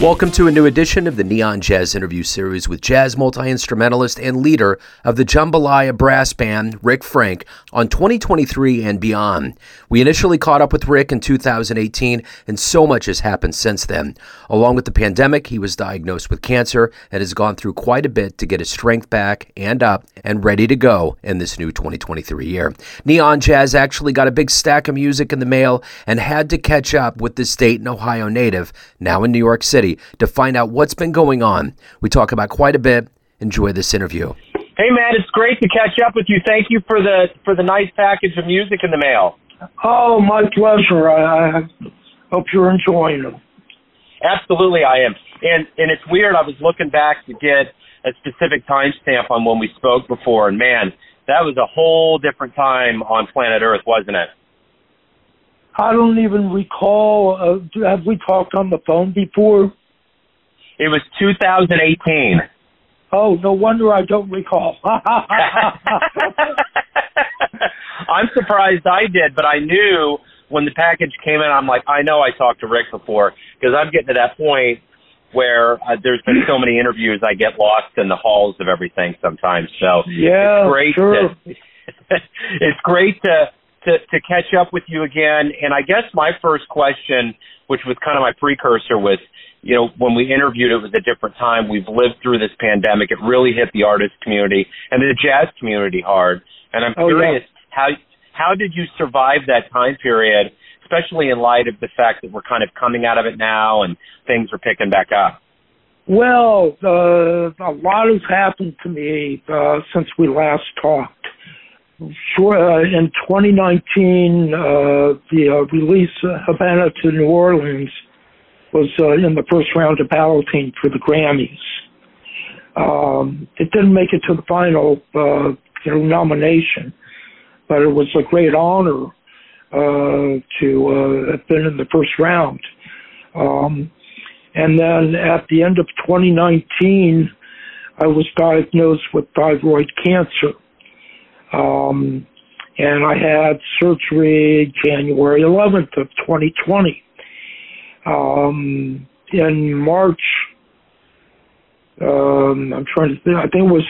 Welcome to a new edition of the Neon Jazz interview series with jazz multi instrumentalist and leader of the Jambalaya Brass Band, Ric Frank, on 2023 and beyond. We initially caught up with Ric in 2018, and so much has happened since then. Along with the pandemic, he was diagnosed with cancer and has gone through quite a bit to get his strength back and up and ready to go in this new 2023 year. Neon Jazz actually got a big stack of music in the mail and had to catch up with this Dayton, Ohio native, now in New York City to find out what's been going on. We talk about quite a bit. Enjoy this interview. Hey man, it's great to catch up with you. Thank you for the for the nice package of music in the mail. Oh, my pleasure. I, I hope you're enjoying them. Absolutely, I am. And and it's weird. I was looking back to get a specific timestamp on when we spoke before, and man, that was a whole different time on planet Earth, wasn't it? I don't even recall. Uh, have we talked on the phone before? It was 2018. Oh, no wonder I don't recall. I'm surprised I did, but I knew when the package came in, I'm like, I know I talked to Ric before because I'm getting to that point where uh, there's been so many interviews, I get lost in the halls of everything sometimes. So yeah, it's great. Sure. To, it's great to, to to catch up with you again. And I guess my first question, which was kind of my precursor, was you know, when we interviewed, it was a different time. We've lived through this pandemic. It really hit the artist community and the jazz community hard. And I'm oh, curious yeah. how how did you survive that time period, especially in light of the fact that we're kind of coming out of it now and things are picking back up? Well, uh, a lot has happened to me uh, since we last talked. Sure, uh, in 2019, uh, the uh, release of Havana to New Orleans was uh, in the first round of balloting for the Grammys. Um, it didn't make it to the final uh, you know, nomination, but it was a great honor uh, to uh, have been in the first round. Um, and then at the end of 2019, I was diagnosed with thyroid cancer. Um, and I had surgery January 11th of 2020 um, in March. Um, I'm trying to think. I think it was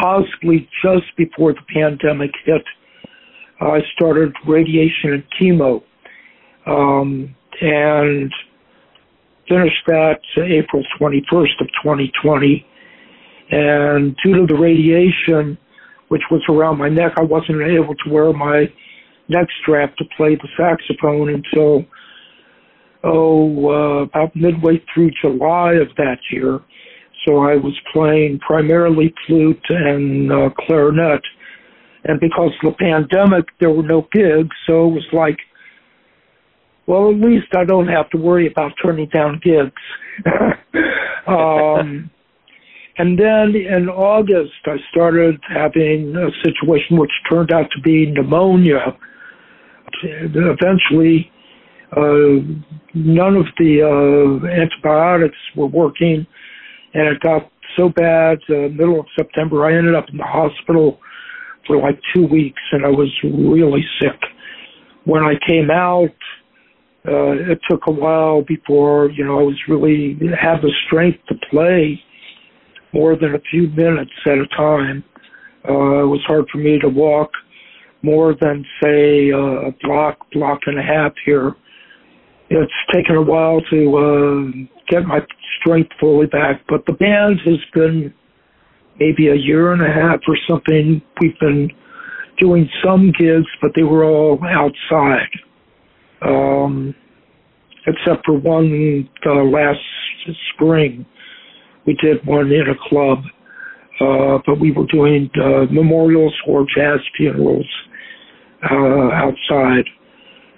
possibly just before the pandemic hit. I started radiation and chemo, um, and finished that April 21st of 2020. And due to the radiation, which was around my neck, I wasn't able to wear my neck strap to play the saxophone until oh, uh, about midway through July of that year. So I was playing primarily flute and uh, clarinet. And because of the pandemic, there were no gigs, so it was like, well, at least I don't have to worry about turning down gigs. um, and then in August, I started having a situation which turned out to be pneumonia. Eventually, none of the uh, antibiotics were working, and it got so bad. Uh, middle of September, I ended up in the hospital for like two weeks, and I was really sick. When I came out, uh, it took a while before you know I was really had the strength to play more than a few minutes at a time. Uh, it was hard for me to walk more than say uh, a block, block and a half here it's taken a while to uh, get my strength fully back, but the band has been maybe a year and a half or something. We've been doing some gigs, but they were all outside, um, except for one uh, last spring. We did one in a club, uh, but we were doing uh, memorials or jazz funerals uh, outside.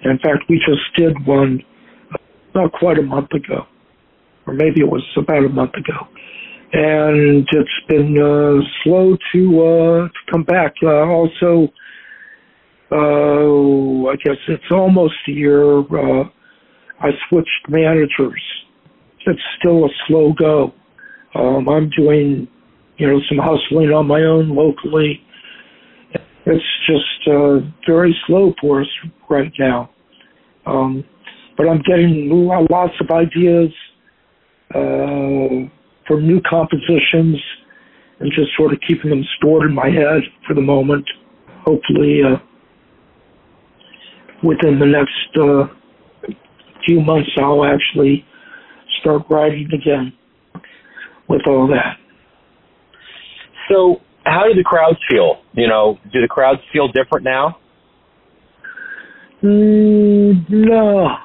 In fact, we just did one not quite a month ago, or maybe it was about a month ago. And it's been uh, slow to uh, to come back. Uh, also, uh, I guess it's almost a year. Uh, I switched managers. It's still a slow go. Um, I'm doing, you know, some hustling on my own locally. It's just uh, very slow for us right now. Um, but I'm getting lots of ideas uh, for new compositions and just sort of keeping them stored in my head for the moment. Hopefully, uh, within the next uh, few months, I'll actually start writing again with all that. So, how do the crowds feel? You know, do the crowds feel different now? Mm, no.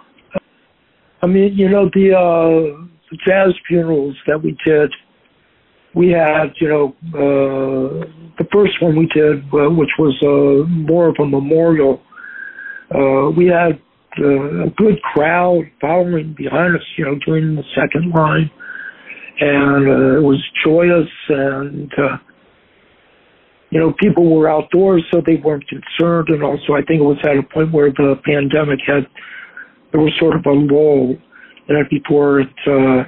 I mean, you know, the, uh, jazz funerals that we did, we had, you know, uh, the first one we did, uh, which was uh, more of a memorial. Uh, we had uh, a good crowd following behind us, you know, during the second line, and uh, it was joyous and. Uh, you know, people were outdoors, so they weren't concerned. And also, I think it was at a point where the pandemic had, there was sort of a lull in before it, uh,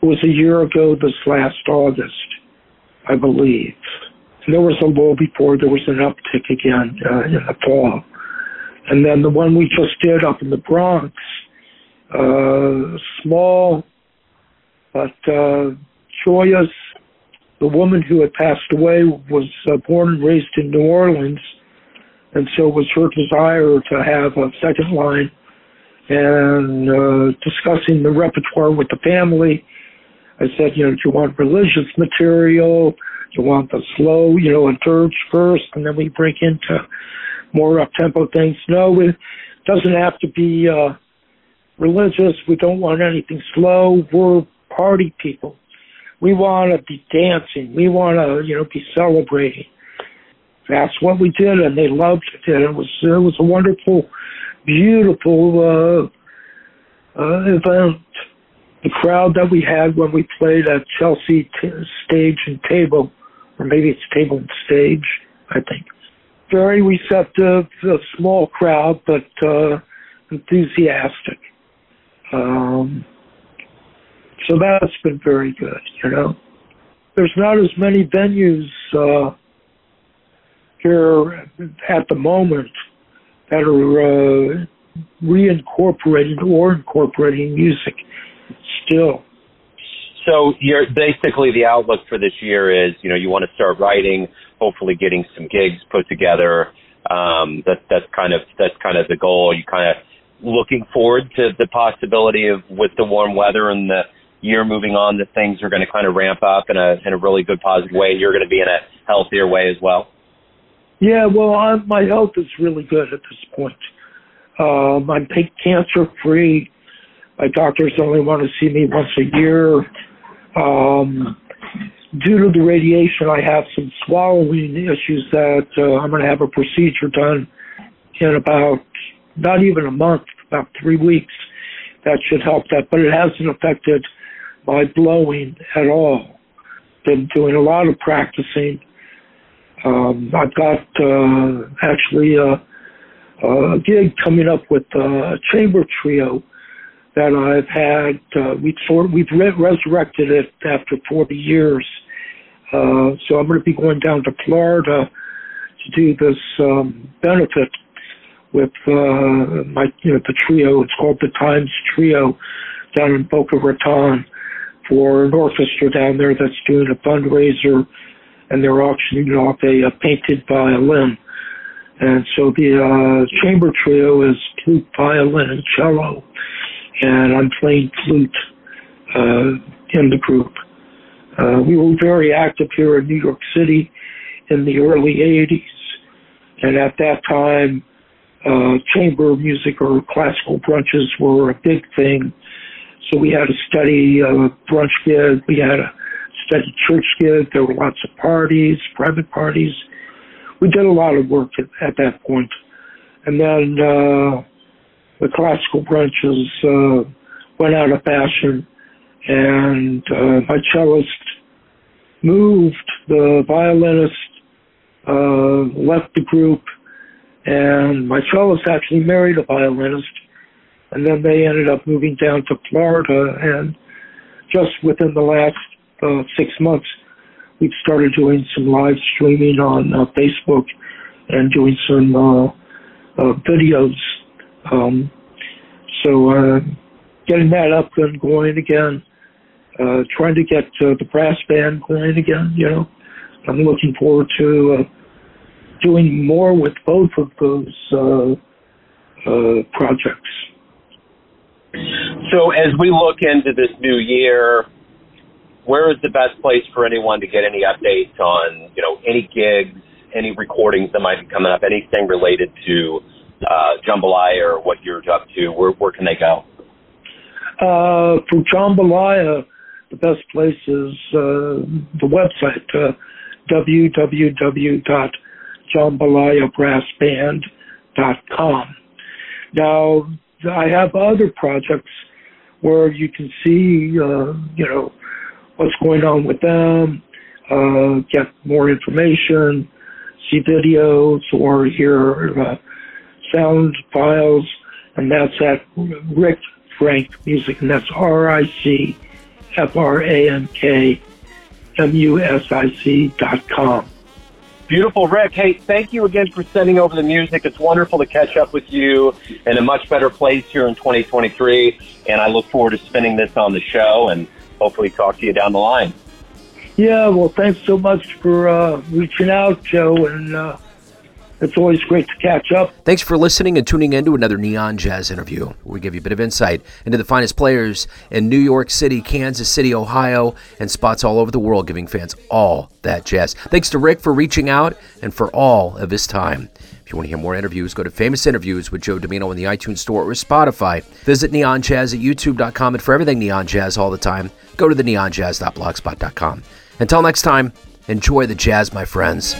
it was a year ago this last August, I believe. And there was a lull before there was an uptick again uh, in the fall. And then the one we just did up in the Bronx, uh, small, but uh, joyous, the woman who had passed away was uh, born and raised in New Orleans, and so it was her desire to have a second line. And uh, discussing the repertoire with the family, I said, you know, do you want religious material? Do you want the slow, you know, a dirge first, and then we break into more up tempo things? No, it doesn't have to be uh, religious. We don't want anything slow. We're party people we want to be dancing. We want to, you know, be celebrating. That's what we did, and they loved it. And it was it was a wonderful, beautiful uh, uh, event. The crowd that we had when we played at Chelsea t- Stage and Table, or maybe it's Table and Stage, I think. Very receptive, a small crowd, but uh, enthusiastic. Um, so that's been very good, you know. There's not as many venues uh, here at the moment that are uh, reincorporating or incorporating music still. So you're basically the outlook for this year is, you know, you want to start writing, hopefully getting some gigs put together. Um, that that's kind of that's kind of the goal. You kind of looking forward to the possibility of with the warm weather and the year moving on that things are going to kind of ramp up in a in a really good positive way. You're going to be in a healthier way as well. Yeah, well, I'm, my health is really good at this point. Um, I'm cancer free. My doctors only want to see me once a year. Um, due to the radiation, I have some swallowing issues that uh, I'm going to have a procedure done in about not even a month, about three weeks. That should help that, but it hasn't affected by blowing at all. Been doing a lot of practicing. Um, I've got uh, actually a, a gig coming up with a chamber trio that I've had. Uh, we've sort we've re- resurrected it after 40 years. Uh, so I'm going to be going down to Florida to do this um, benefit with uh, my you know the trio. It's called the Times Trio down in Boca Raton for an orchestra down there that's doing a fundraiser and they're auctioning off a, a painted violin. And so the uh, chamber trio is flute, violin, and cello, and I'm playing flute uh, in the group. Uh, we were very active here in New York City in the early 80s, and at that time, uh, chamber music or classical brunches were a big thing so we had a study uh, brunch gig. We had a church gig. There were lots of parties, private parties. We did a lot of work at, at that point. And then uh, the classical branches uh, went out of fashion, and uh, my cellist moved. The violinist uh, left the group, and my cellist actually married a violinist and then they ended up moving down to Florida. And just within the last uh, six months, we've started doing some live streaming on uh, Facebook and doing some uh, uh, videos. Um, so uh, getting that up and going again. trying to get the brass band going again. You know, I'm looking forward to doing more with both of those projects. So as we look into this new year, where is the best place for anyone to get any updates on, you know, any gigs, any recordings that might be coming up, anything related to uh, Jambalaya or what you're up to? Where, where can they go? Uh, for Jambalaya, the best place is uh, the website, uh, www.jambalayabrassband.com. Now, I have other projects where you can see, uh, you know, what's going on with them, uh, get more information, see videos, or hear uh, sound files, and that's at Ric Frank Music, and that's R I C F R A N K M U S I C dot com. Beautiful, Ric. Hey, thank you again for sending over the music. It's wonderful to catch up with you in a much better place here in 2023. And I look forward to spinning this on the show and hopefully talk to you down the line. Yeah, well, thanks so much for uh, reaching out, Joe. And uh, it's always great to catch up. Thanks for listening and tuning in to another Neon Jazz interview. We give you a bit of insight into the finest players in New York City, Kansas City, Ohio, and spots all over the world, giving fans all that jazz. Thanks to Ric for reaching out and for all of his time. If you want to hear more interviews, go to Famous Interviews with Joe Dimino in the iTunes Store or Spotify. Visit Neon Jazz at YouTube.com, and for everything Neon Jazz all the time, go to the neonjazz.blogspot.com. Until next time, enjoy the jazz, my friends.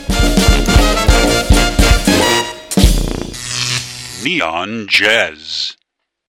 Neon Jazz.